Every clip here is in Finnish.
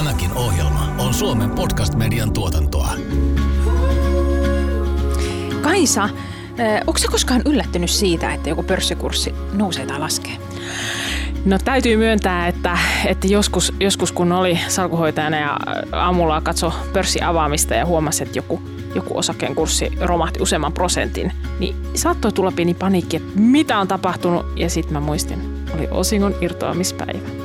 Tämäkin ohjelma on Suomen podcast-median tuotantoa. Kaisa, onko se koskaan yllättynyt siitä, että joku pörssikurssi nousee tai laskee? No täytyy myöntää, että, että joskus, joskus kun oli salkuhoitajana ja aamulla katso pörssi avaamista ja huomasi, että joku, joku osakkeen kurssi romahti useamman prosentin, niin saattoi tulla pieni paniikki, että mitä on tapahtunut ja sitten mä muistin, oli osingon irtoamispäivä.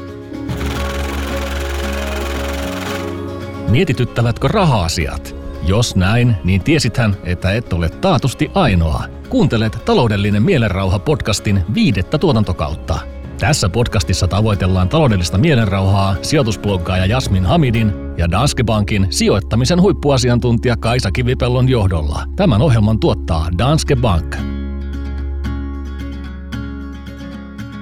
Mietityttävätkö raha-asiat? Jos näin, niin tiesithän, että et ole taatusti ainoa. Kuuntelet Taloudellinen mielenrauha podcastin viidettä tuotantokautta. Tässä podcastissa tavoitellaan taloudellista mielenrauhaa sijoitusbloggaaja Jasmin Hamidin ja Danske Bankin sijoittamisen huippuasiantuntija Kaisa Kivipellon johdolla. Tämän ohjelman tuottaa Danske Bank.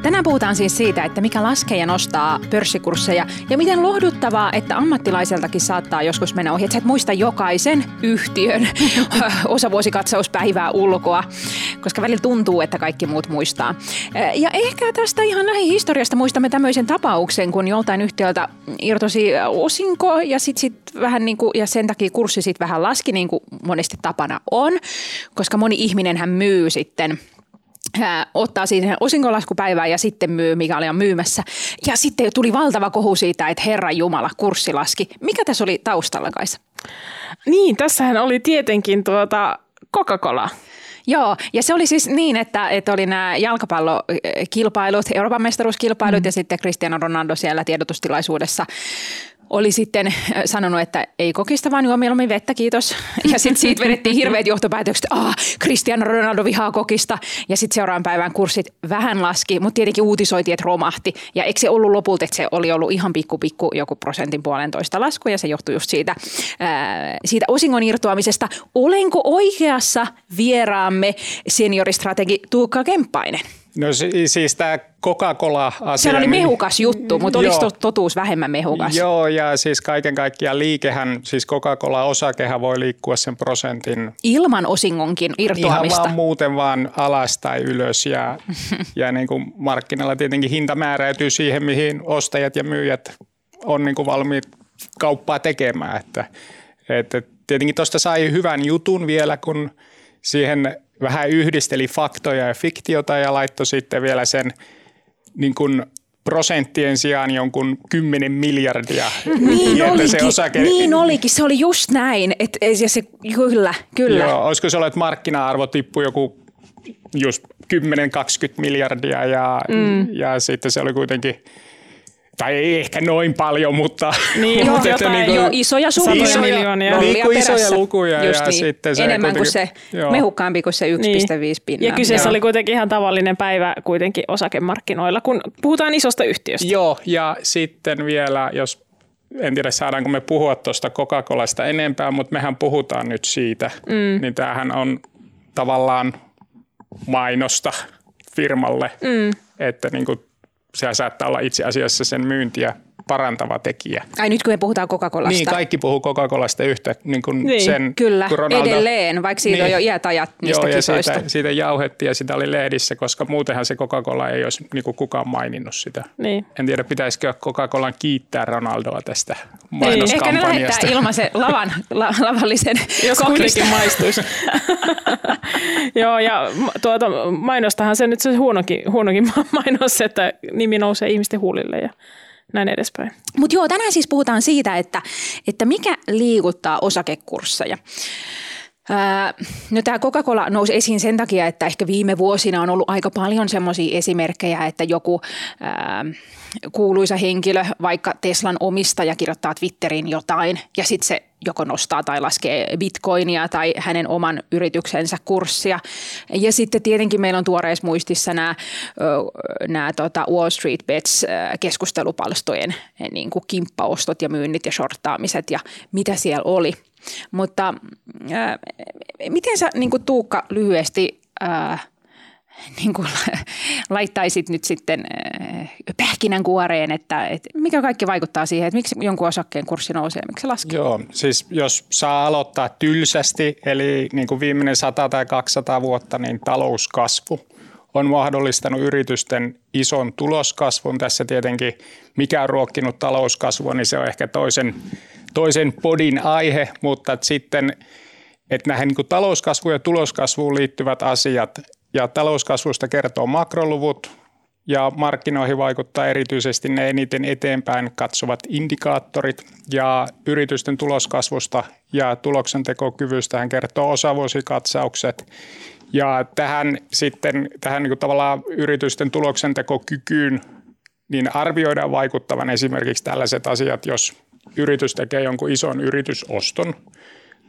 Tänään puhutaan siis siitä, että mikä laskee ja nostaa pörssikursseja ja miten lohduttavaa, että ammattilaiseltakin saattaa joskus mennä ohi, että sä et muista jokaisen yhtiön osavuosikatsauspäivää ulkoa, koska välillä tuntuu, että kaikki muut muistaa. Ja ehkä tästä ihan lähihistoriasta muistamme tämmöisen tapauksen, kun joltain yhtiöltä irtosi osinko ja sit, sit vähän niin kuin, ja sen takia kurssi sitten vähän laski, niin kuin monesti tapana on, koska moni ihminen hän myy sitten – ottaa siihen osinkolaskupäivään ja sitten myy, mikä oli myymässä. Ja sitten tuli valtava kohu siitä, että Herra Jumala, kurssi laski. Mikä tässä oli taustalla, Kaisa? Niin, tässähän oli tietenkin tuota Coca-Cola. Joo, ja se oli siis niin, että, että oli nämä jalkapallokilpailut, Euroopan mestaruuskilpailut mm. ja sitten Cristiano Ronaldo siellä tiedotustilaisuudessa oli sitten äh, sanonut, että ei kokista, vaan juo mieluummin vettä, kiitos. Ja sitten siitä vedettiin hirveät johtopäätökset, että Cristiano Ronaldo vihaa kokista. Ja sitten seuraavan päivän kurssit vähän laski, mutta tietenkin uutisoitiin, että romahti. Ja eikö se ollut lopulta, että se oli ollut ihan pikku pikku joku prosentin puolentoista lasku ja se johtui just siitä, ää, äh, siitä osingon irtoamisesta. Olenko oikeassa vieraamme senioristrategi Tuukka Kemppainen? No siis tämä Coca-Cola-asia. Se oli niin- mehukas juttu, mutta oliko totuus vähemmän mehukas? Joo, ja siis kaiken kaikkiaan liikehän, siis Coca-Cola-osakehan voi liikkua sen prosentin. Ilman osingonkin irtoamista. Ihan vaan muuten vaan alas tai ylös. Ja, ja niin kuin markkinalla tietenkin hinta määräytyy siihen, mihin ostajat ja myyjät on niin kuin valmiit kauppaa tekemään. Että, että tietenkin tuosta sai hyvän jutun vielä, kun siihen vähän yhdisteli faktoja ja fiktiota ja laittoi sitten vielä sen niin kuin prosenttien sijaan jonkun 10 miljardia. Niin olikin, se osake... niin olikin, se oli just näin. Et, ja se, kyllä, kyllä. Joo, olisiko se ollut, että markkina-arvo tippui joku just 10-20 miljardia ja, mm. ja sitten se oli kuitenkin – tai ei ehkä noin paljon, mutta... Niin, mutta jotain, niin kuin, jo isoja summia. Satoja miljoonia. Niin kuin isoja lukuja. Just ja niin. sitten se Enemmän kuin se, joo. mehukkaampi kuin se 1,5 niin. pinnaa. Ja kyseessä joo. oli kuitenkin ihan tavallinen päivä kuitenkin osakemarkkinoilla, kun puhutaan isosta yhtiöstä. Joo, ja sitten vielä, jos en tiedä saadaanko me puhua tuosta Coca-Colasta enempää, mutta mehän puhutaan nyt siitä, mm. niin tämähän on tavallaan mainosta firmalle, mm. että niin kuin se saattaa olla itse asiassa sen myyntiä parantava tekijä. Ai nyt kun me puhutaan Coca-Colasta. Niin, kaikki puhuu Coca-Colasta yhtä niin kuin niin, sen, Kyllä, Ronaldo, edelleen, vaikka siitä niin, on jo iät ajat niistä joo, kisoista. Ja siitä, siitä jauhettiin ja sitä oli lehdissä, koska muutenhan se Coca-Cola ei olisi niin kuin kukaan maininnut sitä. Niin. En tiedä, pitäisikö Coca-Colan kiittää Ronaldoa tästä mainoskampanjasta. Niin, ehkä ne lähettää ilmaisen lavan, la, lavallisen Jos kuitenkin maistuisi. joo, ja tuota, mainostahan se nyt se huonokin, huonokin mainos, että nimi nousee ihmisten huulille ja näin edespäin. Mutta joo, tänään siis puhutaan siitä, että, että mikä liikuttaa osakekursseja. No tämä Coca-Cola nousi esiin sen takia, että ehkä viime vuosina on ollut aika paljon semmoisia esimerkkejä, että joku öö, kuuluisa henkilö, vaikka Teslan omistaja kirjoittaa Twitteriin jotain ja sitten se joko nostaa tai laskee bitcoinia tai hänen oman yrityksensä kurssia. Ja sitten tietenkin meillä on tuoreissa muistissa nämä, nämä tota Wall Street Bets keskustelupalstojen niin kuin kimppaostot ja myynnit ja shorttaamiset ja mitä siellä oli. Mutta äh, miten sä niin kuin Tuukka lyhyesti äh, niin kuin laittaisit nyt sitten äh, pähkinänkuoreen, että, että mikä kaikki vaikuttaa siihen, että miksi jonkun osakkeen kurssi nousee miksi se laskee? Joo, siis jos saa aloittaa tylsästi, eli niin kuin viimeinen 100 tai 200 vuotta, niin talouskasvu on mahdollistanut yritysten ison tuloskasvun. Tässä tietenkin mikä on ruokkinut talouskasvua, niin se on ehkä toisen, toisen podin aihe, mutta sitten että näihin niin talouskasvuun ja tuloskasvuun liittyvät asiat. Ja talouskasvusta kertoo makroluvut ja markkinoihin vaikuttaa erityisesti ne eniten eteenpäin katsovat indikaattorit. Ja yritysten tuloskasvusta ja tuloksentekokyvystä hän kertoo osavuosikatsaukset. Ja tähän sitten tähän niin tavallaan yritysten tuloksentekokykyyn niin arvioidaan vaikuttavan esimerkiksi tällaiset asiat, jos yritys tekee jonkun ison yritysoston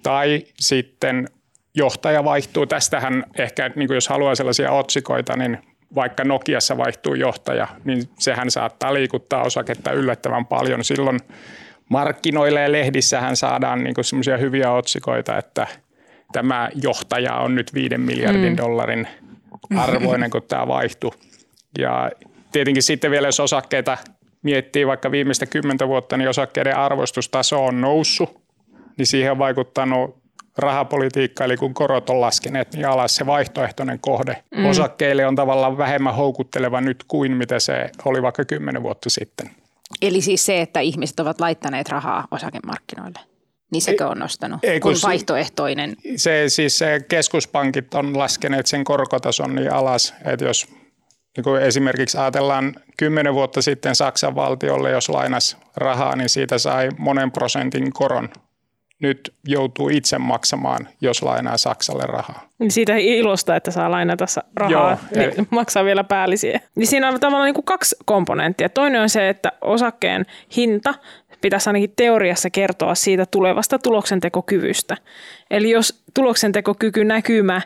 tai sitten johtaja vaihtuu. Tästähän ehkä, niin kuin jos haluaa sellaisia otsikoita, niin vaikka Nokiassa vaihtuu johtaja, niin sehän saattaa liikuttaa osaketta yllättävän paljon. Silloin markkinoille ja lehdissähän saadaan niin semmoisia hyviä otsikoita, että – tämä johtaja on nyt viiden miljardin mm. dollarin arvoinen, kun tämä vaihtui. Ja tietenkin sitten vielä, jos osakkeita miettii vaikka viimeistä kymmentä vuotta, niin osakkeiden arvostustaso on noussut, niin siihen on vaikuttanut rahapolitiikka, eli kun korot on laskeneet, niin alas se vaihtoehtoinen kohde mm. osakkeille on tavallaan vähemmän houkutteleva nyt kuin mitä se oli vaikka kymmenen vuotta sitten. Eli siis se, että ihmiset ovat laittaneet rahaa osakemarkkinoille? niin sekö on nostanut ei, kun, kun vaihtoehtoinen? Se, siis se keskuspankit on laskeneet sen korkotason niin alas, että jos niin kuin esimerkiksi ajatellaan kymmenen vuotta sitten Saksan valtiolle, jos lainas rahaa, niin siitä sai monen prosentin koron. Nyt joutuu itse maksamaan, jos lainaa Saksalle rahaa. Niin siitä ilosta, että saa lainata rahaa, Joo, niin maksaa vielä päällisiä. Niin siinä on tavallaan niin kuin kaksi komponenttia. Toinen on se, että osakkeen hinta pitäisi ainakin teoriassa kertoa siitä tulevasta tuloksentekokyvystä. Eli jos tuloksentekokyky näkymä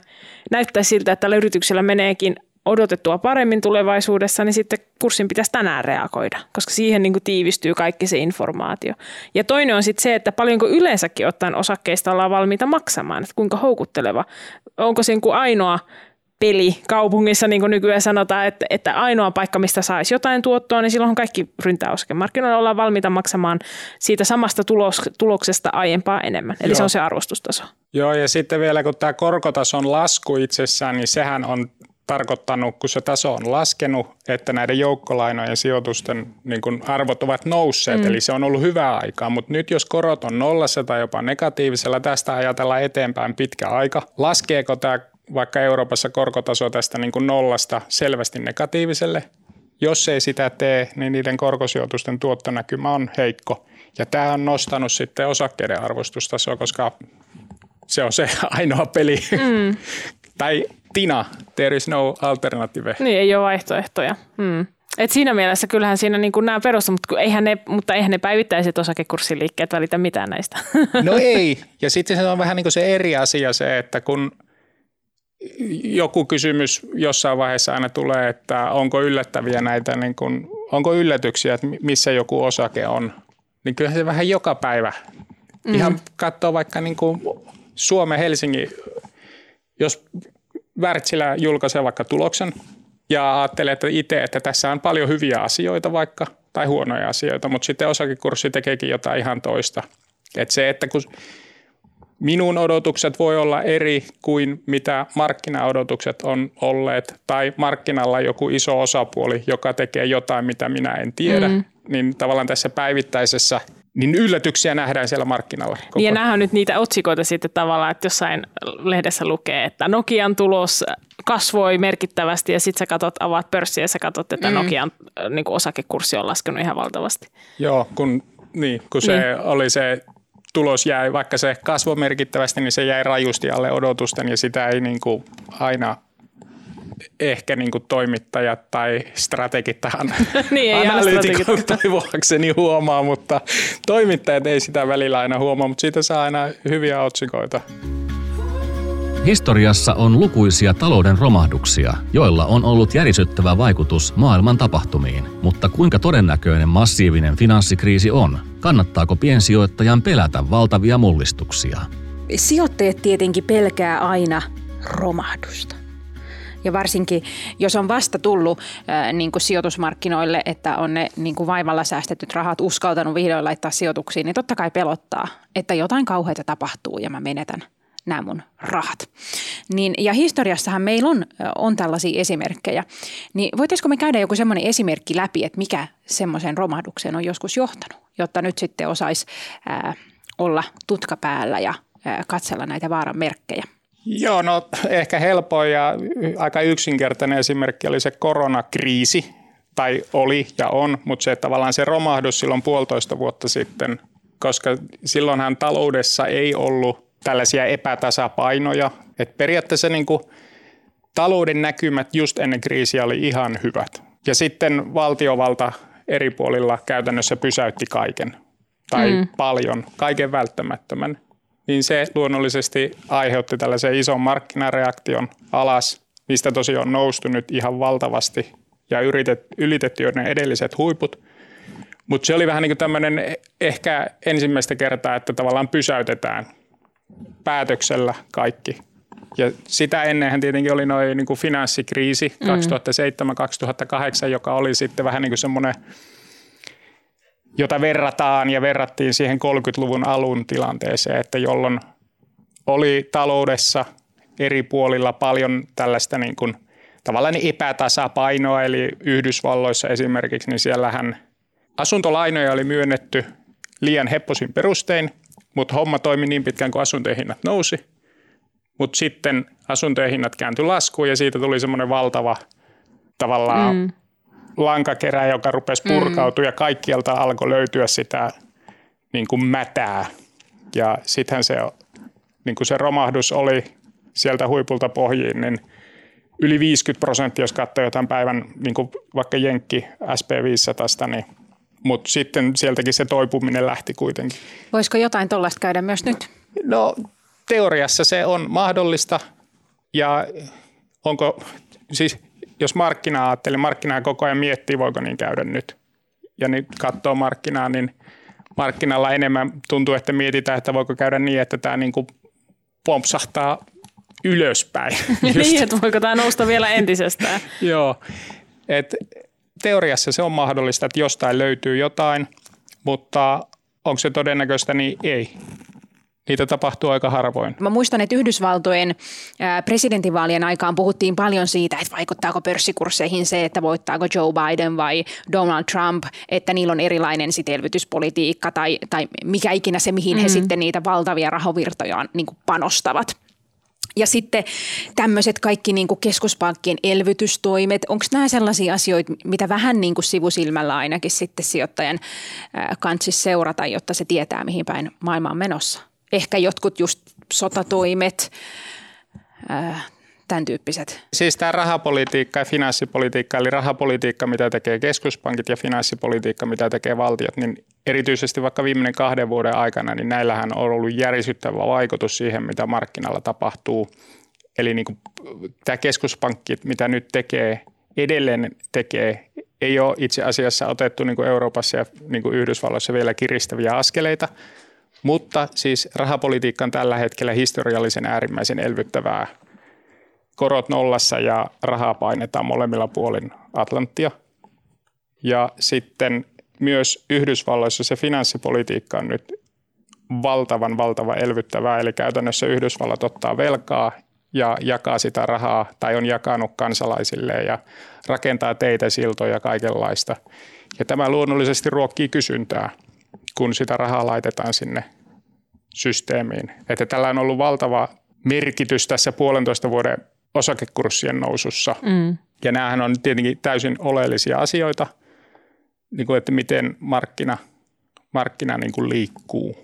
näyttää siltä, että tällä yrityksellä meneekin odotettua paremmin tulevaisuudessa, niin sitten kurssin pitäisi tänään reagoida, koska siihen niin kuin tiivistyy kaikki se informaatio. Ja toinen on sitten se, että paljonko yleensäkin ottaen osakkeista ollaan valmiita maksamaan, että kuinka houkutteleva. Onko se niin ainoa peli kaupungissa, niin kuin nykyään sanotaan, että, että ainoa paikka, mistä saisi jotain tuottoa, niin silloin kaikki ryntää osakemarkkinoilla ollaan valmiita maksamaan siitä samasta tulos, tuloksesta aiempaa enemmän. Eli Joo. se on se arvostustaso. Joo, ja sitten vielä kun tämä korkotason lasku itsessään, niin sehän on tarkoittanut, kun se taso on laskenut, että näiden joukkolainojen sijoitusten niin kun arvot ovat nousseet, mm. eli se on ollut hyvää aikaa. Mutta nyt jos korot on nollassa tai jopa negatiivisella, tästä ajatellaan eteenpäin pitkä aika. Laskeeko tämä vaikka Euroopassa korkotaso tästä niin kuin nollasta selvästi negatiiviselle. Jos ei sitä tee, niin niiden korkosijoitusten tuottonäkymä on heikko. Ja tämä on nostanut sitten osakkeiden arvostustasoa, koska se on se ainoa peli. Mm. tai Tina, there is no alternative. Niin, ei ole vaihtoehtoja. Mm. Et siinä mielessä kyllähän siinä niin nämä perustuu, mutta eihän ne, mutta eihän ne päivittäiset osakekurssiliikkeet välitä mitään näistä. No ei, ja sitten se on vähän niin kuin se eri asia se, että kun – joku kysymys jossain vaiheessa aina tulee, että onko yllättäviä näitä, niin kuin, onko yllätyksiä, että missä joku osake on. Niin kyllä se vähän joka päivä. Ihan katsoo vaikka niin kuin Suomen Helsingin, jos Wärtsilä julkaisee vaikka tuloksen ja ajattelee että itse, että tässä on paljon hyviä asioita vaikka tai huonoja asioita, mutta sitten osakekurssi tekeekin jotain ihan toista. Että se, että kun minun odotukset voi olla eri kuin mitä markkinaodotukset on olleet, tai markkinalla joku iso osapuoli, joka tekee jotain, mitä minä en tiedä, mm. niin tavallaan tässä päivittäisessä niin yllätyksiä nähdään siellä markkinalla. Koko. Ja nämä on nyt niitä otsikoita sitten tavallaan, että jossain lehdessä lukee, että Nokian tulos kasvoi merkittävästi ja sitten sä katsot, avaat pörssiä ja sä katsot, että mm. Nokian niin osakekurssi on laskenut ihan valtavasti. Joo, kun, niin, kun se niin. oli se tulos jäi, vaikka se kasvoi merkittävästi, niin se jäi rajusti alle odotusten ja sitä ei niin kuin aina ehkä niin kuin toimittajat tai strategit tähän niin, analyytikot toivoakseni huomaa, mutta toimittajat ei sitä välillä aina huomaa, mutta siitä saa aina hyviä otsikoita. Historiassa on lukuisia talouden romahduksia, joilla on ollut järisyttävä vaikutus maailman tapahtumiin. Mutta kuinka todennäköinen massiivinen finanssikriisi on? Kannattaako piensijoittajan pelätä valtavia mullistuksia? Sijoittajat tietenkin pelkää aina romahdusta. Ja varsinkin, jos on vasta tullut ää, niin kuin sijoitusmarkkinoille, että on ne niin kuin vaivalla säästetyt rahat uskaltanut vihdoin laittaa sijoituksiin, niin totta kai pelottaa, että jotain kauheita tapahtuu ja mä menetän nämä mun rahat. Niin, ja historiassahan meillä on, on tällaisia esimerkkejä. Niin voitaisiko me käydä joku semmoinen esimerkki läpi, että mikä semmoisen romahdukseen on joskus johtanut, jotta nyt sitten osaisi olla tutka päällä ja ää, katsella näitä vaaran merkkejä? Joo, no ehkä helpoin ja aika yksinkertainen esimerkki oli se koronakriisi, tai oli ja on, mutta se tavallaan se romahdus silloin puolitoista vuotta sitten, koska silloinhan taloudessa ei ollut tällaisia epätasapainoja. Et periaatteessa niin kuin talouden näkymät just ennen kriisiä oli ihan hyvät. Ja sitten valtiovalta eri puolilla käytännössä pysäytti kaiken tai mm. paljon, kaiken välttämättömän. Niin se luonnollisesti aiheutti tällaisen ison markkinareaktion alas, mistä tosiaan on noustu nyt ihan valtavasti ja yritet, ylitetty jo ne edelliset huiput. Mutta se oli vähän niin kuin tämmöinen ehkä ensimmäistä kertaa, että tavallaan pysäytetään päätöksellä kaikki. Ja sitä ennenhän tietenkin oli noin niin finanssikriisi mm. 2007-2008, joka oli sitten vähän niin kuin semmoinen, jota verrataan ja verrattiin siihen 30-luvun alun tilanteeseen, että jolloin oli taloudessa eri puolilla paljon tällaista niin kuin – tavallaan epätasapainoa, eli Yhdysvalloissa esimerkiksi, niin siellähän asuntolainoja oli myönnetty liian hepposin perustein, mutta homma toimi niin pitkään kuin asuntojen hinnat nousi. Mutta sitten asuntojen hinnat kääntyi laskuun ja siitä tuli semmoinen valtava tavallaan mm. Lankakerä, joka rupesi purkautua mm. ja kaikkialta alkoi löytyä sitä niin kuin mätää. Ja sittenhän se, niin kuin se romahdus oli sieltä huipulta pohjiin, niin – yli 50 prosenttia, jos katsoo jotain päivän niin kuin vaikka Jenkki SP500, niin mutta sitten sieltäkin se toipuminen lähti kuitenkin. Voisiko jotain tuollaista käydä myös nyt? No teoriassa se on mahdollista ja onko, siis jos markkina ajattelee, markkinaa koko ajan miettii, voiko niin käydä nyt. Ja nyt katsoo markkinaa, niin markkinalla enemmän tuntuu, että mietitään, että voiko käydä niin, että tämä niin kuin pompsahtaa ylöspäin. niin, että voiko tämä nousta vielä entisestään. Joo, et teoriassa se on mahdollista, että jostain löytyy jotain, mutta onko se todennäköistä, niin ei. Niitä tapahtuu aika harvoin. Mä muistan, että Yhdysvaltojen presidentinvaalien aikaan puhuttiin paljon siitä, että vaikuttaako pörssikursseihin se, että voittaako Joe Biden vai Donald Trump, että niillä on erilainen sit elvytyspolitiikka tai, tai mikä ikinä se, mihin mm-hmm. he sitten niitä valtavia rahovirtojaan niin panostavat. Ja sitten tämmöiset kaikki niin kuin keskuspankkien elvytystoimet, onko nämä sellaisia asioita, mitä vähän niin kuin sivusilmällä ainakin sitten sijoittajan kanssissa seurata, jotta se tietää, mihin päin maailma on menossa? Ehkä jotkut just sotatoimet, tämän tyyppiset? Siis tämä rahapolitiikka ja finanssipolitiikka, eli rahapolitiikka, mitä tekee keskuspankit ja finanssipolitiikka, mitä tekee valtiot, niin erityisesti vaikka viimeinen kahden vuoden aikana, niin näillähän on ollut järisyttävä vaikutus siihen, mitä markkinalla tapahtuu. Eli niin kuin tämä keskuspankki, mitä nyt tekee, edelleen tekee, ei ole itse asiassa otettu niin kuin Euroopassa ja niin kuin Yhdysvalloissa vielä kiristäviä askeleita, mutta siis rahapolitiikka on tällä hetkellä historiallisen äärimmäisen elvyttävää korot nollassa ja rahaa painetaan molemmilla puolin Atlanttia. Ja sitten myös Yhdysvalloissa se finanssipolitiikka on nyt valtavan, valtava elvyttävää. Eli käytännössä Yhdysvallat ottaa velkaa ja jakaa sitä rahaa tai on jakanut kansalaisille ja rakentaa teitä, siltoja, kaikenlaista. Ja tämä luonnollisesti ruokkii kysyntää, kun sitä rahaa laitetaan sinne systeemiin. Että tällä on ollut valtava merkitys tässä puolentoista vuoden osakekurssien nousussa. Mm. Ja näähän on tietenkin täysin oleellisia asioita, niin kuin, että miten markkina, markkina niin kuin liikkuu.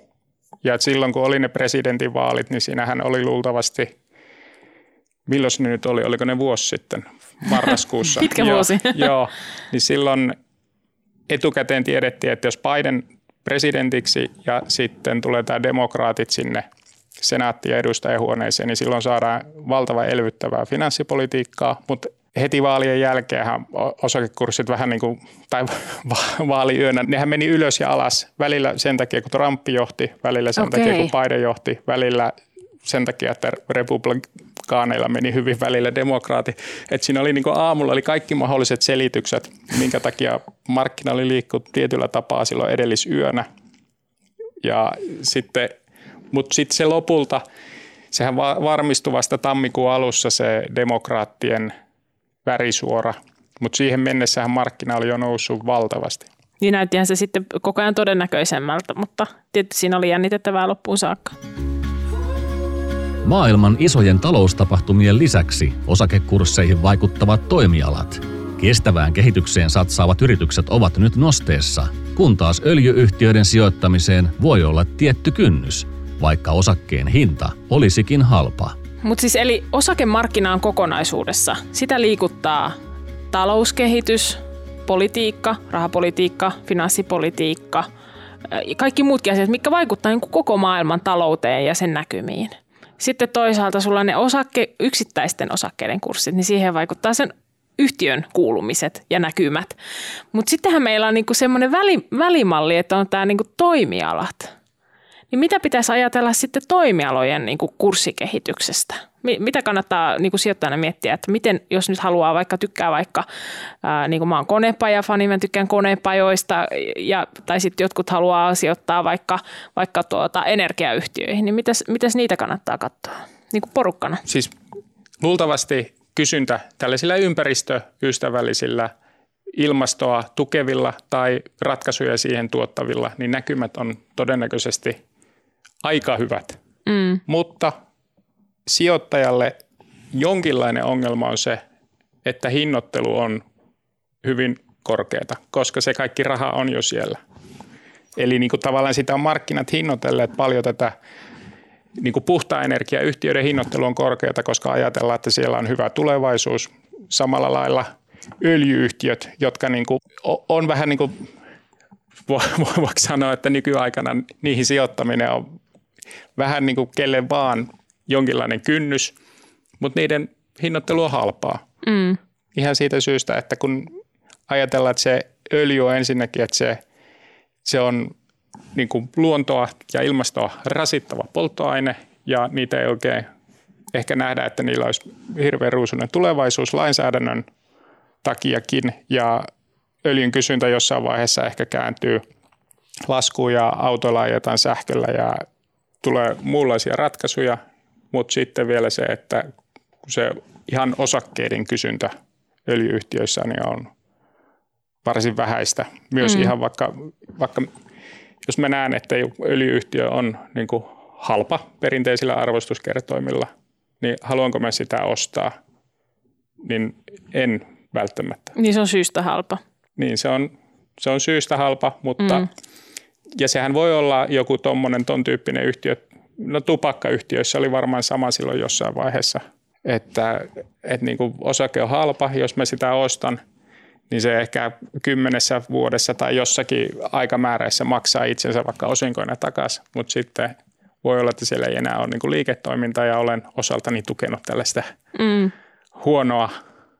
Ja että silloin kun oli ne presidentinvaalit, niin siinähän oli luultavasti, milloin ne nyt oli, oliko ne vuosi sitten, marraskuussa. Pitkä joo, vuosi. joo, niin silloin etukäteen tiedettiin, että jos Biden presidentiksi ja sitten tulee tämä demokraatit sinne – senaatti- ja edustajahuoneeseen, niin silloin saadaan valtava elvyttävää finanssipolitiikkaa, mutta heti vaalien jälkeen osakekurssit vähän niin kuin, tai vaaliyönä, nehän meni ylös ja alas välillä sen takia, kun Trump johti, välillä sen okay. takia, kun Biden johti, välillä sen takia, että republikaaneilla meni hyvin välillä demokraati. Et siinä oli niin aamulla oli kaikki mahdolliset selitykset, minkä takia markkina oli liikkunut tietyllä tapaa silloin edellisyönä. Ja sitten mutta sitten se lopulta, sehän varmistui vasta tammikuun alussa se demokraattien värisuora, mutta siihen mennessähän markkina oli jo noussut valtavasti. Niin näyttihän se sitten koko ajan todennäköisemmältä, mutta tietysti siinä oli jännitettävää loppuun saakka. Maailman isojen taloustapahtumien lisäksi osakekursseihin vaikuttavat toimialat. Kestävään kehitykseen satsaavat yritykset ovat nyt nosteessa, kun taas öljyyhtiöiden sijoittamiseen voi olla tietty kynnys, vaikka osakkeen hinta olisikin halpa. Mutta siis eli osakemarkkina on kokonaisuudessa. Sitä liikuttaa talouskehitys, politiikka, rahapolitiikka, finanssipolitiikka, kaikki muutkin asiat, mitkä vaikuttavat niin koko maailman talouteen ja sen näkymiin. Sitten toisaalta sulla ne osakke, yksittäisten osakkeiden kurssit, niin siihen vaikuttaa sen yhtiön kuulumiset ja näkymät. Mutta sittenhän meillä on niinku semmoinen väli, välimalli, että on tämä niinku toimialat. Niin mitä pitäisi ajatella sitten toimialojen niinku kurssikehityksestä? Mitä kannattaa niinku sijoittajana miettiä, että miten, jos nyt haluaa vaikka tykkää vaikka, ää, niin kuin mä oon konepajafani, mä tykkään konepajoista, ja, tai sitten jotkut haluaa sijoittaa vaikka, vaikka tuota energiayhtiöihin, niin mitäs, mitäs niitä kannattaa katsoa niin kuin porukkana? Siis luultavasti kysyntä tällaisilla ympäristöystävällisillä ilmastoa tukevilla tai ratkaisuja siihen tuottavilla, niin näkymät on todennäköisesti aika hyvät. Mm. Mutta sijoittajalle jonkinlainen ongelma on se, että hinnoittelu on hyvin korkeata, koska se kaikki raha on jo siellä. Eli niin kuin tavallaan sitä on markkinat hinnoitelleet paljon tätä niin kuin puhtaan energiayhtiöiden hinnoittelu on korkeata, koska ajatellaan, että siellä on hyvä tulevaisuus. Samalla lailla öljyyhtiöt, jotka niin kuin on vähän niin kuin, voiko sanoa, että nykyaikana niihin sijoittaminen on vähän niin kuin kelle vaan jonkinlainen kynnys, mutta niiden hinnoittelu on halpaa. Mm. Ihan siitä syystä, että kun ajatellaan, että se öljy on ensinnäkin, että se, se on niin kuin luontoa ja ilmastoa rasittava polttoaine ja niitä ei oikein ehkä nähdä, että niillä olisi hirveän ruusunen tulevaisuus lainsäädännön takiakin ja öljyn kysyntä jossain vaiheessa ehkä kääntyy laskuun ja autoilla ajetaan sähköllä ja tulee muunlaisia ratkaisuja, mutta sitten vielä se, että kun se ihan osakkeiden kysyntä öljyyhtiöissä niin on varsin vähäistä. Myös mm. ihan vaikka, vaikka jos mä näen, että öljyyhtiö on niin kuin halpa perinteisillä arvostuskertoimilla, niin haluanko mä sitä ostaa, niin en välttämättä. Niin se on syystä halpa. Niin se on, se on syystä halpa, mutta mm. Ja sehän voi olla joku tuommoinen ton tyyppinen yhtiö, no tupakkayhtiöissä oli varmaan sama silloin jossain vaiheessa, että, että niin kuin osake on halpa, jos mä sitä ostan – niin se ehkä kymmenessä vuodessa tai jossakin aikamäärässä maksaa itsensä vaikka osinkoina takaisin, mutta sitten voi olla, että siellä ei enää ole niin liiketoimintaa ja olen osaltani tukenut tällaista mm. huonoa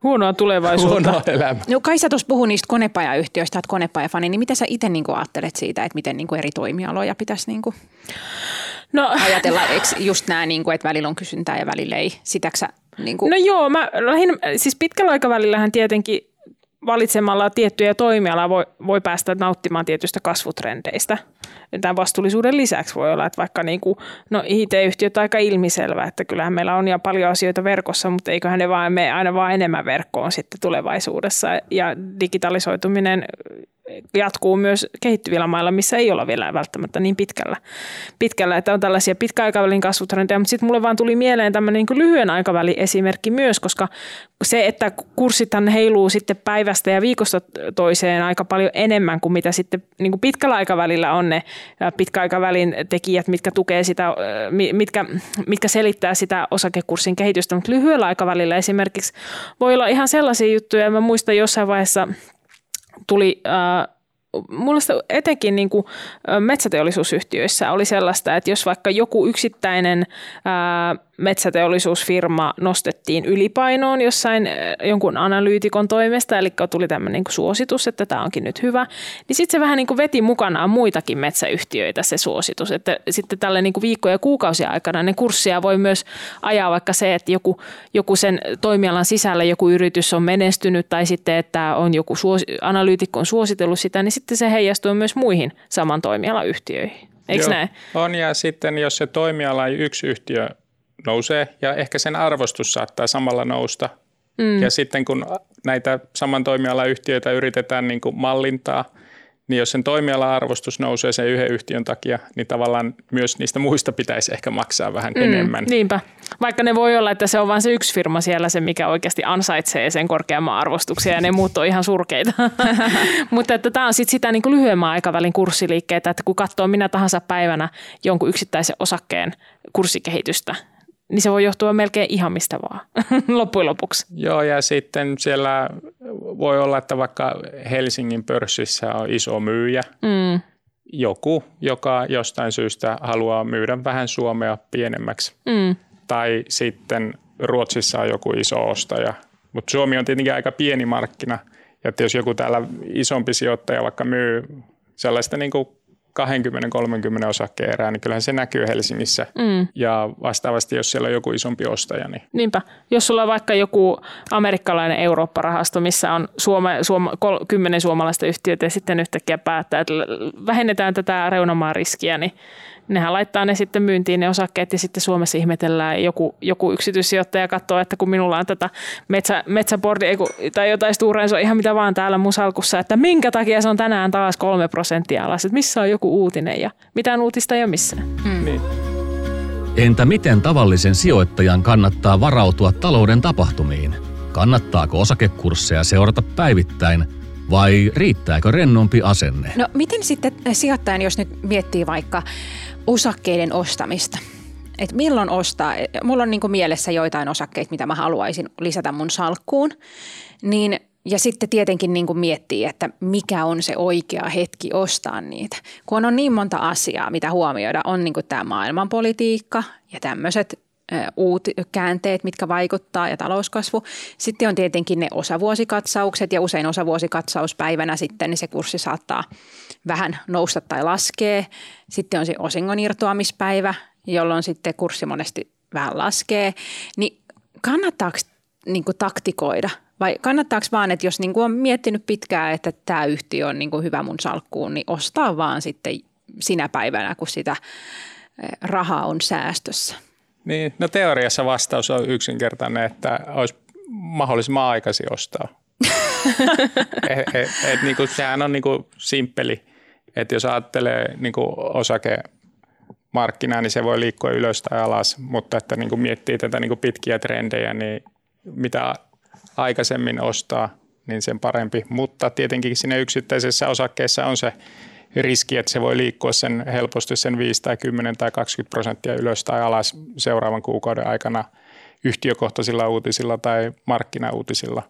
Huonoa tulevaisuutta. Huonoa elämää. No kai sä tuossa puhui niistä konepajayhtiöistä, että konepajafani, niin mitä sä itse niin ajattelet siitä, että miten niin eri toimialoja pitäisi niin no. ajatella, eikö just nämä, niin kuin, että välillä on kysyntää ja välillä ei, sitäksä niin kuin... No joo, mä lähinnä, siis pitkällä aikavälillähän tietenkin valitsemalla tiettyjä toimialoja voi, voi päästä nauttimaan tietystä kasvutrendeistä. Tämän vastuullisuuden lisäksi voi olla, että vaikka niin kuin, no IT-yhtiöt on aika ilmiselvä, että kyllähän meillä on ja paljon asioita verkossa, mutta eiköhän ne vaan me aina vaan enemmän verkkoon sitten tulevaisuudessa. Ja digitalisoituminen jatkuu myös kehittyvillä mailla, missä ei olla vielä välttämättä niin pitkällä, pitkällä että on tällaisia pitkäaikavälin kasvutrendejä, mutta sitten mulle vaan tuli mieleen tämmöinen niin lyhyen aikavälin esimerkki myös, koska se, että kurssithan heiluu sitten päivästä ja viikosta toiseen aika paljon enemmän kuin mitä sitten niin kuin pitkällä aikavälillä on ne pitkäaikavälin tekijät, mitkä tukee sitä, mitkä, mitkä selittää sitä osakekurssin kehitystä, mutta lyhyellä aikavälillä esimerkiksi voi olla ihan sellaisia juttuja, mä muistan jossain vaiheessa tuli mulla etenkin niin kuin metsäteollisuusyhtiöissä oli sellaista, että jos vaikka joku yksittäinen ää, metsäteollisuusfirma nostettiin ylipainoon jossain jonkun analyytikon toimesta, eli tuli tämmöinen niin suositus, että tämä onkin nyt hyvä, niin sitten se vähän niin kuin veti mukanaan muitakin metsäyhtiöitä se suositus, että sitten tälle niin kuin viikkoja ja kuukausia aikana ne kurssia voi myös ajaa vaikka se, että joku, joku sen toimialan sisällä joku yritys on menestynyt tai sitten, että on joku suosi, analyytikko on suositellut sitä, niin sitten se heijastuu myös muihin saman toimialan yhtiöihin. Eikö Joo, näin? On ja sitten jos se toimiala ei yksi yhtiö nousee ja ehkä sen arvostus saattaa samalla nousta. Mm. Ja sitten kun näitä saman toimialan yhtiöitä yritetään niin kuin mallintaa – niin jos sen toimiala-arvostus nousee sen yhden yhtiön takia, niin tavallaan myös niistä muista pitäisi ehkä maksaa vähän mm, enemmän. Niinpä. Vaikka ne voi olla, että se on vain se yksi firma siellä, se mikä oikeasti ansaitsee sen korkeamman arvostuksen ja ne muut on ihan surkeita. Mutta että tämä on sitten sitä niin kuin lyhyemmän aikavälin kurssiliikkeitä, että kun katsoo minä tahansa päivänä jonkun yksittäisen osakkeen kurssikehitystä, niin se voi johtua melkein ihan mistä vaan loppujen lopuksi. Joo, ja sitten siellä voi olla, että vaikka Helsingin pörssissä on iso myyjä, mm. joku, joka jostain syystä haluaa myydä vähän Suomea pienemmäksi. Mm. Tai sitten Ruotsissa on joku iso ostaja. Mutta Suomi on tietenkin aika pieni markkina. Ja että jos joku täällä isompi sijoittaja vaikka myy sellaista niin kuin 20-30 osakkeen erää, niin kyllähän se näkyy Helsingissä. Mm. Ja vastaavasti, jos siellä on joku isompi ostaja. Niin... Niinpä. Jos sulla on vaikka joku amerikkalainen Eurooppa-rahasto, missä on Suoma, Suoma, kol, kymmenen suomalaista yhtiötä ja sitten yhtäkkiä päättää, että vähennetään tätä reunamaan riskiä, niin nehän laittaa ne sitten myyntiin ne osakkeet ja sitten Suomessa ihmetellään joku, joku yksityissijoittaja katsoo, että kun minulla on tätä metsä, metsäbordi tai jotain Stora ihan mitä vaan täällä mun salkussa, että minkä takia se on tänään taas kolme prosenttia alas, että missä on joku uutinen ja mitään uutista ei ole missään. Hmm. Niin. Entä miten tavallisen sijoittajan kannattaa varautua talouden tapahtumiin? Kannattaako osakekursseja seurata päivittäin vai riittääkö rennompi asenne? No miten sitten sijoittajan, jos nyt miettii vaikka osakkeiden ostamista. Et milloin ostaa, mulla on niinku mielessä joitain osakkeita, mitä mä haluaisin lisätä mun salkkuun, niin ja sitten tietenkin niin kuin miettii, että mikä on se oikea hetki ostaa niitä. Kun on niin monta asiaa, mitä huomioida, on niin kuin tämä maailmanpolitiikka ja tämmöiset uut käänteet, mitkä vaikuttaa ja talouskasvu. Sitten on tietenkin ne osavuosikatsaukset ja usein osavuosikatsauspäivänä sitten niin se kurssi saattaa vähän nousta tai laskee. Sitten on se osingon irtoamispäivä, jolloin sitten kurssi monesti vähän laskee. Niin kannattaako niin kuin taktikoida vai kannattaako vaan, että jos niin kuin on miettinyt pitkään, että tämä yhtiö on niin kuin hyvä mun salkkuun, niin ostaa vaan sitten sinä päivänä, kun sitä rahaa on säästössä? Niin, no teoriassa vastaus on yksinkertainen, että olisi mahdollisimman aikaisin ostaa. et, et, et, niin kuin, sehän on niin kuin simppeli, että jos ajattelee niin kuin osakemarkkinaa, niin se voi liikkua ylös tai alas, mutta että niin kuin miettii tätä niin kuin pitkiä trendejä, niin mitä aikaisemmin ostaa, niin sen parempi. Mutta tietenkin siinä yksittäisessä osakkeessa on se riski, että se voi liikkua sen helposti sen 5 tai 10 tai 20 prosenttia ylös tai alas seuraavan kuukauden aikana yhtiökohtaisilla uutisilla tai markkinauutisilla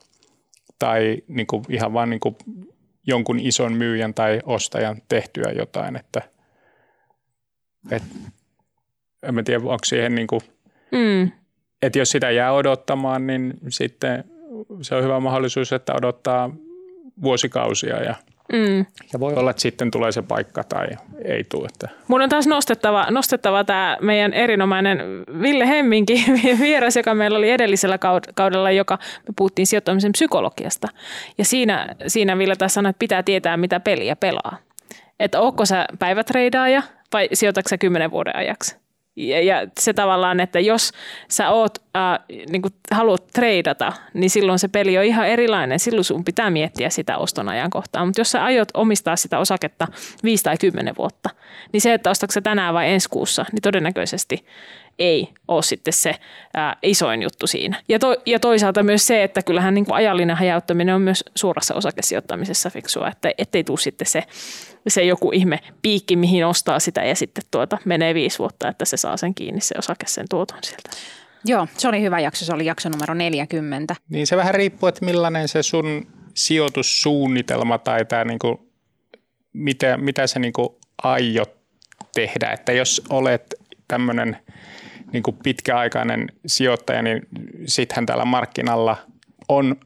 tai niin kuin ihan vain niin kuin jonkun ison myyjän tai ostajan tehtyä jotain, että, että en tiedä, onko siihen niin kuin, mm. että jos sitä jää odottamaan, niin sitten se on hyvä mahdollisuus, että odottaa vuosikausia ja – Mm. Ja voi olla, että sitten tulee se paikka tai ei tule. Että. Mun on taas nostettava, nostettava tämä meidän erinomainen Ville Hemminki vieras, joka meillä oli edellisellä kaudella, joka me puhuttiin sijoittamisen psykologiasta. Ja siinä, siinä Ville taas sanoi, että pitää tietää, mitä peliä pelaa. Että onko sä päivätreidaaja vai sijoitatko sä kymmenen vuoden ajaksi? Ja, ja se tavallaan, että jos sä oot, äh, niin haluat treidata, niin silloin se peli on ihan erilainen. Silloin sun pitää miettiä sitä oston ajankohtaa. Mutta jos sä aiot omistaa sitä osaketta 5 tai 10 vuotta, niin se, että ostatko tänään vai ensi kuussa, niin todennäköisesti ei ole sitten se ää, isoin juttu siinä. Ja, to, ja toisaalta myös se, että kyllähän niin kuin ajallinen hajauttaminen on myös suurassa osakesijoittamisessa fiksua, että ettei tule sitten se, se joku ihme piikki, mihin ostaa sitä ja sitten tuota, menee viisi vuotta, että se saa sen kiinni se osake sen tuoton sieltä. Joo, se oli hyvä jakso, se oli jakso numero 40. Niin se vähän riippuu, että millainen se sun sijoitussuunnitelma tai tämä niinku, mitä, mitä sä niinku aiot tehdä. Että jos olet tämmöinen – niin kuin pitkäaikainen sijoittaja, niin sittenhän tällä markkinalla on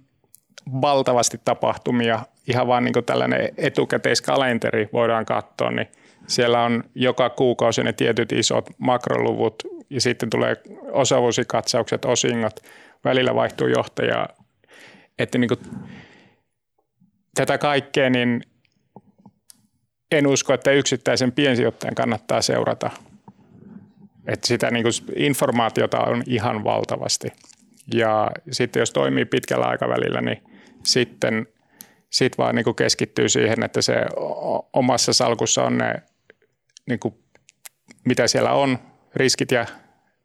valtavasti tapahtumia. Ihan vaan niin kuin tällainen etukäteiskalenteri voidaan katsoa, niin siellä on joka kuukausi ne tietyt isot makroluvut ja sitten tulee osavuosikatsaukset, osingot, välillä vaihtuu johtaja. Että niin kuin tätä kaikkea, niin en usko, että yksittäisen piensijoittajan kannattaa seurata – että sitä niin kuin informaatiota on ihan valtavasti. Ja sitten jos toimii pitkällä aikavälillä, niin sitten sit vaan niin kuin keskittyy siihen, että se omassa salkussa on ne, niin kuin, mitä siellä on, riskit ja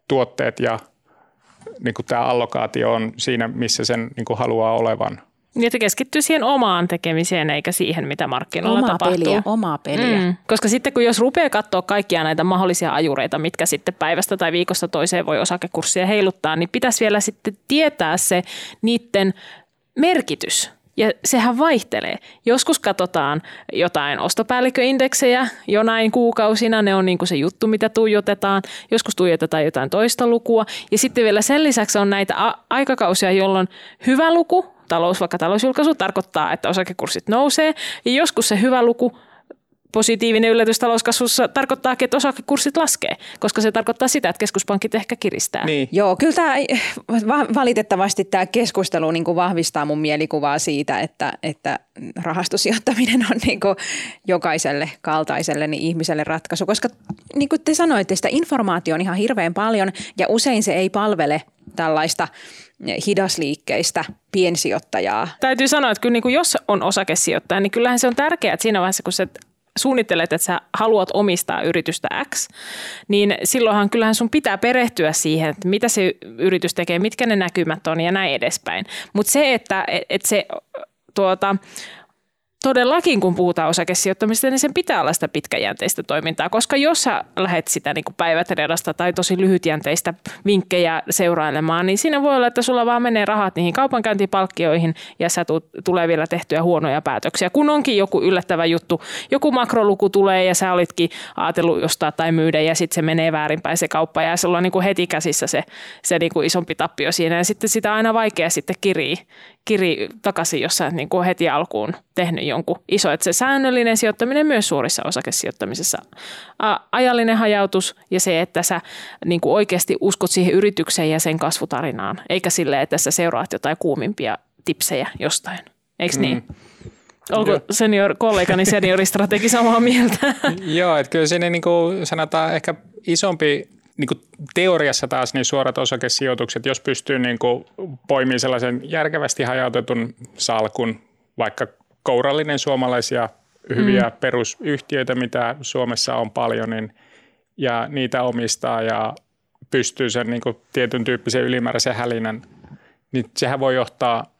tuotteet ja niin kuin tämä allokaatio on siinä, missä sen niin kuin haluaa olevan – niin, että keskittyy siihen omaan tekemiseen eikä siihen, mitä markkinoilla omaa tapahtuu. Peliä, omaa peliä. Mm. Koska sitten kun jos rupeaa katsoa kaikkia näitä mahdollisia ajureita, mitkä sitten päivästä tai viikosta toiseen voi osakekurssia heiluttaa, niin pitäisi vielä sitten tietää se niiden merkitys. Ja sehän vaihtelee. Joskus katsotaan jotain ostopäällikköindeksejä jonain kuukausina, ne on niin kuin se juttu, mitä tuijotetaan. Joskus tuijotetaan jotain toista lukua. Ja sitten vielä sen lisäksi on näitä aikakausia, jolloin hyvä luku talous, vaikka talousjulkaisu tarkoittaa, että osakekurssit nousee. Ja joskus se hyvä luku positiivinen yllätys talouskasvussa tarkoittaa, että osakekurssit laskee, koska se tarkoittaa sitä, että keskuspankit ehkä kiristää. Niin. Joo, kyllä tämä, valitettavasti tämä keskustelu niin kuin vahvistaa mun mielikuvaa siitä, että, että rahastosijoittaminen on niin kuin jokaiselle kaltaiselle niin ihmiselle ratkaisu, koska niin kuin te sanoitte, sitä informaatiota on ihan hirveän paljon ja usein se ei palvele tällaista – hidasliikkeistä piensijoittajaa. Täytyy sanoa, että kyllä niin kuin jos on osakesijoittaja, niin kyllähän se on tärkeää, että siinä vaiheessa, kun sä suunnittelet, että sä haluat omistaa yritystä X, niin silloinhan kyllähän sun pitää perehtyä siihen, että mitä se yritys tekee, mitkä ne näkymät on ja näin edespäin. Mutta se, että, että se tuota, todellakin, kun puhutaan osakesijoittamisesta, niin sen pitää olla sitä pitkäjänteistä toimintaa, koska jos sä lähdet sitä niin kuin päivätredasta tai tosi lyhytjänteistä vinkkejä seurailemaan, niin siinä voi olla, että sulla vaan menee rahat niihin kaupankäyntipalkkioihin ja sä tulet, tulee vielä tehtyä huonoja päätöksiä. Kun onkin joku yllättävä juttu, joku makroluku tulee ja sä olitkin ajatellut ostaa tai myydä ja sitten se menee väärinpäin se kauppa ja sulla on niin kuin heti käsissä se, se niin isompi tappio siinä ja sitten sitä aina vaikea sitten kirii, kiri takaisin, jos sä niin kuin heti alkuun tehnyt jonkun iso. Että se säännöllinen sijoittaminen myös suurissa osakesijoittamisessa. Ajallinen hajautus ja se, että sä niin kuin oikeasti uskot siihen yritykseen ja sen kasvutarinaan, eikä sille, että sä seuraat jotain kuumimpia tipsejä jostain. Eikö niin? Mm. Onko senior, kollegani senioristrategi samaa mieltä? Joo, että kyllä siinä niin kuin sanotaan ehkä isompi niin kuin teoriassa taas niin suorat osakesijoitukset, jos pystyy niin kuin poimimaan sellaisen järkevästi hajautetun salkun, vaikka kourallinen suomalaisia hyviä mm. perusyhtiöitä, mitä Suomessa on paljon, niin, ja niitä omistaa ja pystyy sen niin kuin tietyn tyyppisen ylimääräisen hälinän, niin sehän voi johtaa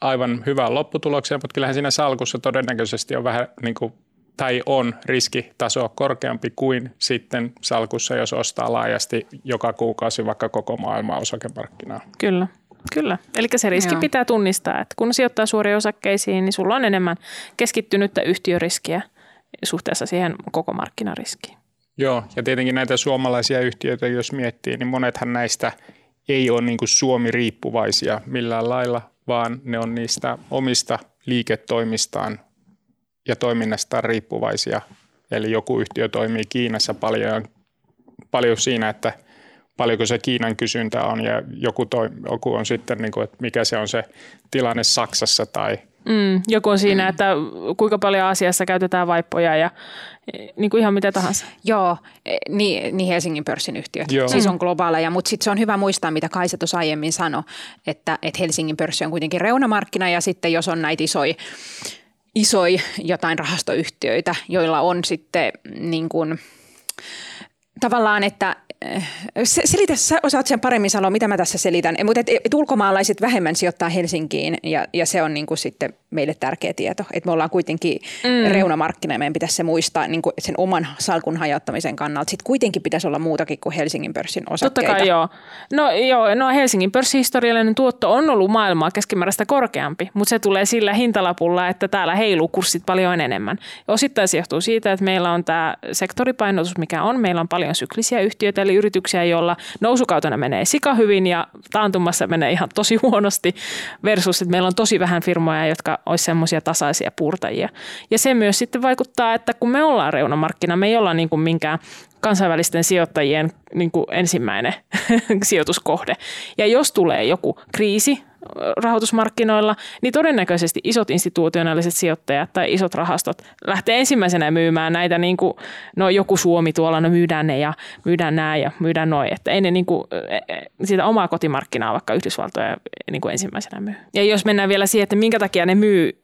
aivan hyvään lopputulokseen, mutta kyllähän siinä salkussa todennäköisesti on vähän niin kuin tai on riskitaso korkeampi kuin sitten salkussa, jos ostaa laajasti joka kuukausi vaikka koko maailman osakemarkkinaa. Kyllä. Kyllä, eli se riski Joo. pitää tunnistaa, että kun sijoittaa suoriin osakkeisiin, niin sulla on enemmän keskittynyttä yhtiöriskiä suhteessa siihen koko markkinariskiin. Joo, ja tietenkin näitä suomalaisia yhtiöitä, jos miettii, niin monethan näistä ei ole niin kuin Suomi-riippuvaisia millään lailla, vaan ne on niistä omista liiketoimistaan ja toiminnastaan riippuvaisia. Eli joku yhtiö toimii Kiinassa paljon, paljon siinä, että paljonko se Kiinan kysyntä on ja joku, toi, joku on sitten, niin kuin, että mikä se on se tilanne Saksassa tai Mm, joku on siinä, että kuinka paljon asiassa käytetään vaippoja ja niin kuin ihan mitä tahansa. Joo, e, niin, niin Helsingin pörssin yhtiöt. Joo. Siis on globaaleja, mutta sitten se on hyvä muistaa, mitä Kaisa tuossa aiemmin sanoi, että, että Helsingin pörssi on kuitenkin reunamarkkina ja sitten jos on näitä isoja isoja jotain rahastoyhtiöitä, joilla on sitten niin kuin, tavallaan, että selitä, sä osaat sen paremmin sanoa, mitä mä tässä selitän, mutta et, et ulkomaalaiset vähemmän sijoittaa Helsinkiin ja, ja se on niin kuin sitten meille tärkeä tieto, että me ollaan kuitenkin mm. reunamarkkina ja meidän pitäisi se muistaa niin kuin sen oman salkun hajauttamisen kannalta. Sitten kuitenkin pitäisi olla muutakin kuin Helsingin pörssin osakkeita. Totta kai joo. No, joo, no Helsingin pörssin historiallinen tuotto on ollut maailmaa keskimääräistä korkeampi, mutta se tulee sillä hintalapulla, että täällä heiluu kurssit paljon enemmän. Osittain se johtuu siitä, että meillä on tämä sektoripainotus, mikä on. Meillä on paljon syklisiä yhtiöitä, eli yrityksiä, joilla nousukautena menee sika hyvin ja taantumassa menee ihan tosi huonosti versus, että meillä on tosi vähän firmoja, jotka olisi semmoisia tasaisia purtajia. Ja se myös sitten vaikuttaa, että kun me ollaan reunamarkkina, me ei olla niin kuin minkään kansainvälisten sijoittajien niin kuin ensimmäinen sijoituskohde. Ja jos tulee joku kriisi, rahoitusmarkkinoilla, niin todennäköisesti isot institutionaaliset sijoittajat tai isot rahastot lähtee ensimmäisenä myymään näitä, niin kuin, no joku Suomi tuolla, no myydään ne ja myydään nämä ja myydään noin, että ei ne niin kuin, sitä omaa kotimarkkinaa vaikka Yhdysvaltoja niin kuin ensimmäisenä myy. Ja jos mennään vielä siihen, että minkä takia ne myy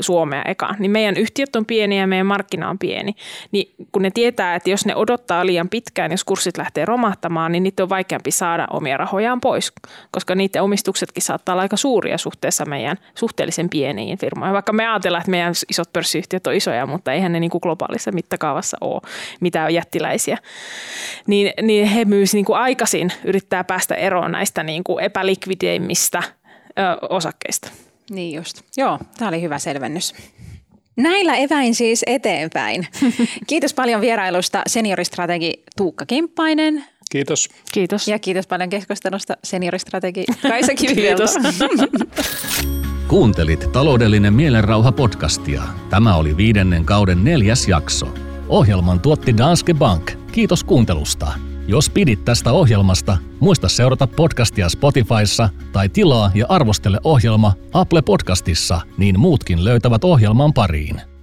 Suomea eka, niin meidän yhtiöt on pieniä ja meidän markkina on pieni, niin kun ne tietää, että jos ne odottaa liian pitkään, jos kurssit lähtee romahtamaan, niin niitä on vaikeampi saada omia rahojaan pois, koska niiden omistuksetkin saattaa olla aika suuria suhteessa meidän suhteellisen pieniin firmoihin. Vaikka me ajatellaan, että meidän isot pörssiyhtiöt on isoja, mutta eihän ne niin kuin globaalissa mitakaavassa ole mitään jättiläisiä. Niin, niin he myös niin kuin aikaisin yrittää päästä eroon näistä niin kuin epälikvideimmistä ö, osakkeista. Niin just. Joo, tämä oli hyvä selvennys. Näillä eväin siis eteenpäin. Kiitos paljon vierailusta senioristrategi Tuukka Kimppainen. Kiitos. Kiitos. Ja kiitos paljon keskustelusta senioristrategi Kaisa Kivivelto. Kuuntelit Taloudellinen mielenrauha podcastia. Tämä oli viidennen kauden neljäs jakso. Ohjelman tuotti Danske Bank. Kiitos kuuntelusta. Jos pidit tästä ohjelmasta, muista seurata podcastia Spotifyssa tai tilaa ja arvostele ohjelma Apple Podcastissa, niin muutkin löytävät ohjelman pariin.